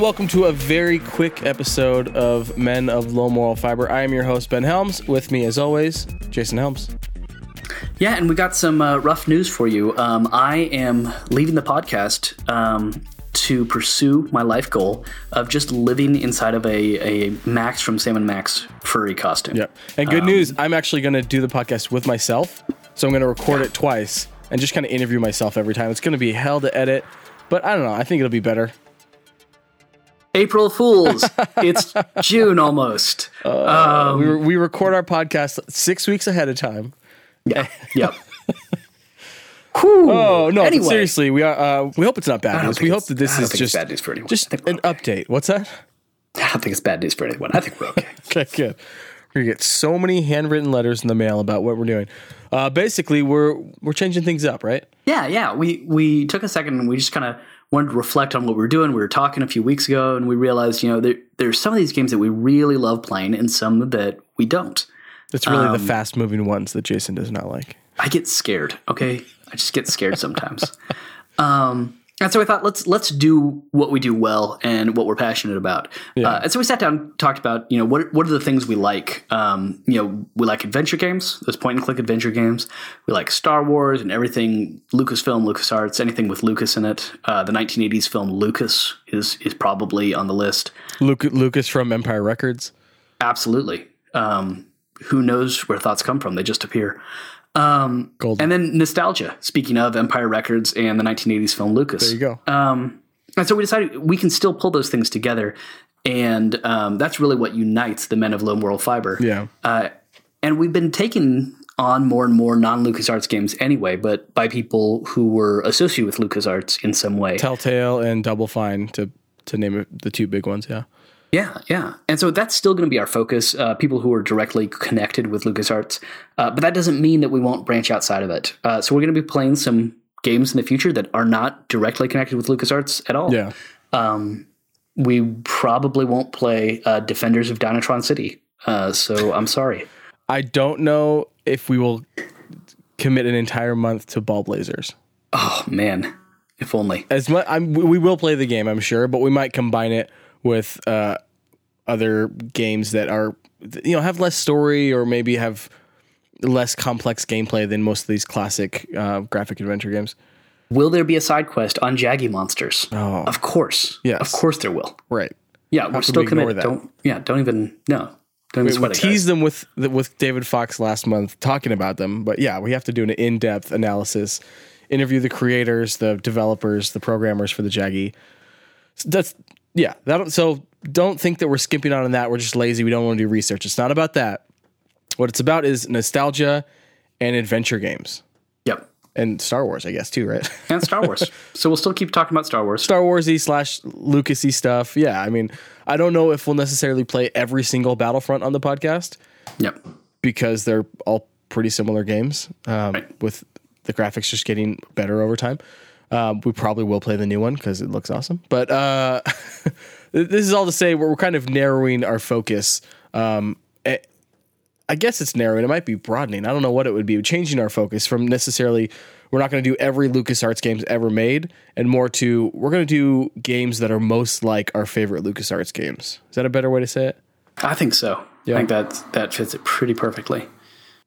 welcome to a very quick episode of Men of Low Moral Fiber. I am your host, Ben Helms. With me, as always, Jason Helms. Yeah, and we got some uh, rough news for you. Um, I am leaving the podcast um, to pursue my life goal of just living inside of a, a Max from Sam and Max furry costume. Yep. And good news, I'm actually going to do the podcast with myself. So I'm going to record it twice and just kind of interview myself every time. It's going to be hell to edit, but I don't know. I think it'll be better. April Fools! it's June almost. we, re- we record our podcast six weeks ahead of time. Yeah. Yep. Whew. Oh no! Anyway. seriously, we are. Uh, we hope it's not bad news. We hope that this is just bad news for anyone. just I think we're an update. What's that? I don't think it's bad news for anyone. I think we're okay. Okay, good. We're gonna get so many handwritten letters in the mail about what we're doing. Uh, basically, we're we're changing things up, right? Yeah, yeah. We we took a second and we just kind of wanted to reflect on what we were doing. We were talking a few weeks ago, and we realized, you know, there, there's some of these games that we really love playing, and some that we don't. It's really Um, the fast moving ones that Jason does not like. I get scared. Okay, I just get scared sometimes. um, and so I thought let's let's do what we do well and what we're passionate about. Uh, and so we sat down, talked about you know what what are the things we like. Um, you know, we like adventure games, those point and click adventure games. We like Star Wars and everything Lucasfilm, LucasArts, anything with Lucas in it. Uh, the 1980s film Lucas is is probably on the list. Luke, Lucas from Empire Records. Absolutely. Um, who knows where thoughts come from? They just appear. Um, Golden. and then nostalgia. Speaking of Empire Records and the 1980s film Lucas. There you go. Um, and so we decided we can still pull those things together. And um, that's really what unites the men of low moral fiber. yeah. Uh, and we've been taking on more and more non LucasArts games anyway, but by people who were associated with LucasArts in some way. Telltale and Double Fine to to name it, the two big ones. Yeah. Yeah, yeah. And so that's still going to be our focus, uh, people who are directly connected with LucasArts. Uh, but that doesn't mean that we won't branch outside of it. Uh, so we're going to be playing some games in the future that are not directly connected with LucasArts at all. Yeah. Um, we probably won't play uh, Defenders of Dynatron City. Uh, so I'm sorry. I don't know if we will commit an entire month to Ball Blazers. Oh, man. If only. As much, I'm, we will play the game, I'm sure, but we might combine it with uh, other games that are, you know, have less story or maybe have less complex gameplay than most of these classic uh, graphic adventure games. Will there be a side quest on Jaggi Monsters? Oh. Of course. Yes. Of course there will. Right. Yeah, we're still we committed. that? Don't, yeah, don't even, no. Don't even We sweat it, guys. teased them with with David Fox last month talking about them, but yeah, we have to do an in depth analysis, interview the creators, the developers, the programmers for the Jaggi. So that's yeah. That so don't think that we're skimping on that. We're just lazy. We don't want to do research. It's not about that. What it's about is nostalgia and adventure games Yep. and Star Wars, I guess too, right? and Star Wars. so we'll still keep talking about Star Wars. Star Warsy slash Lucasy stuff. Yeah, I mean, I don't know if we'll necessarily play every single Battlefront on the podcast. Yep. because they're all pretty similar games um, Right. with the graphics just getting better over time. Um, we probably will play the new one because it looks awesome. But uh, this is all to say we're, we're kind of narrowing our focus. Um, eh, I guess it's narrowing. It might be broadening. I don't know what it would be. Changing our focus from necessarily we're not going to do every LucasArts games ever made, and more to we're going to do games that are most like our favorite LucasArts games. Is that a better way to say it? I think so. Yeah. I think that that fits it pretty perfectly.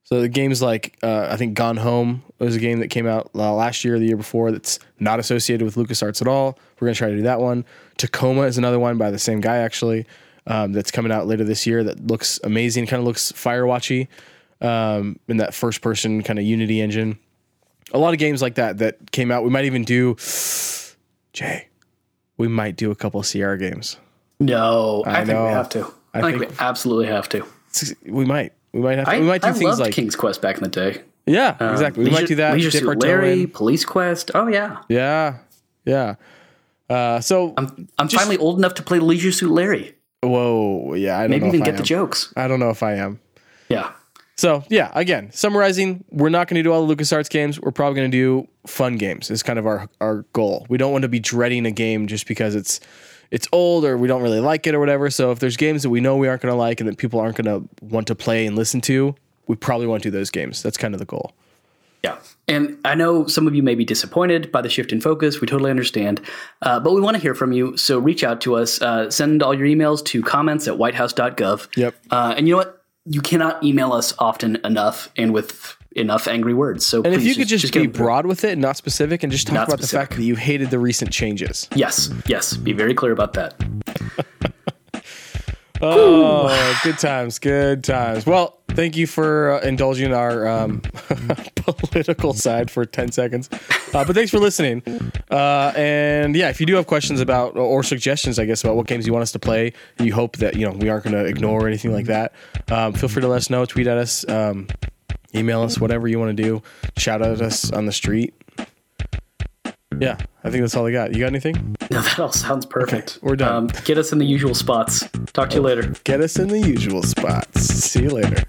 So the games like uh, I think Gone Home was a game that came out uh, last year, or the year before. That's not associated with LucasArts at all. We're gonna try to do that one. Tacoma is another one by the same guy actually. Um, that's coming out later this year. That looks amazing. Kind of looks Firewatchy um, in that first person kind of Unity engine. A lot of games like that that came out. We might even do Jay. We might do a couple of Sierra games. No, I, think know. we have to. I, think, think- we absolutely have to. We might. We might have. To, I, we might do I things loved like King's Quest back in the day. yeah, exactly. We might do that. Leisure Suit Larry. Police Quest. Oh yeah, Yeah, yeah. Uh, so I'm I'm finally old enough to play Leisure Suit Larry. whoa, yeah. I don't Maybe know even get I the jokes. I don't know if I am. Yeah, So yeah, again, summarizing, we're not going to do all the LucasArts games. We're probably going to do fun games. Is kind of our our goal. We don't want to be dreading a game just because it's it's old or we don't really like it or whatever. So if there's games that we know we aren't going to like and that people aren't going to want to play and listen to, we probably won't do those games. That's kind of the goal. Yeah. And I know some of you may be disappointed by the shift in focus. We totally understand. Uh, but we want to hear from you. So reach out to us. Uh, send all your emails to comments at whitehouse.gov. Yep. Uh, and you know what? You cannot email us often enough and with enough angry words. So And if you could just, get be broad with it and not specific and just talk Not about the fact that you hated the recent changes. Yes. Yes. Be very clear about that. Oh, good times, good times. Well, thank you for uh, indulging our um, political side for 10 seconds. Uh, but thanks for listening. Uh, and yeah, if you do have questions about or suggestions, I guess, about what games you want us to play, you hope that, you know, we aren't going to ignore or anything like that, um, feel free to let us know, tweet at us, um, email us, whatever you want to do. Shout out us on the street. Yeah, I think that's all I got. You got anything? No, that all sounds perfect. we're done. Um, get us in the usual spots. Talk to you later. Get us in the usual spots. See you later.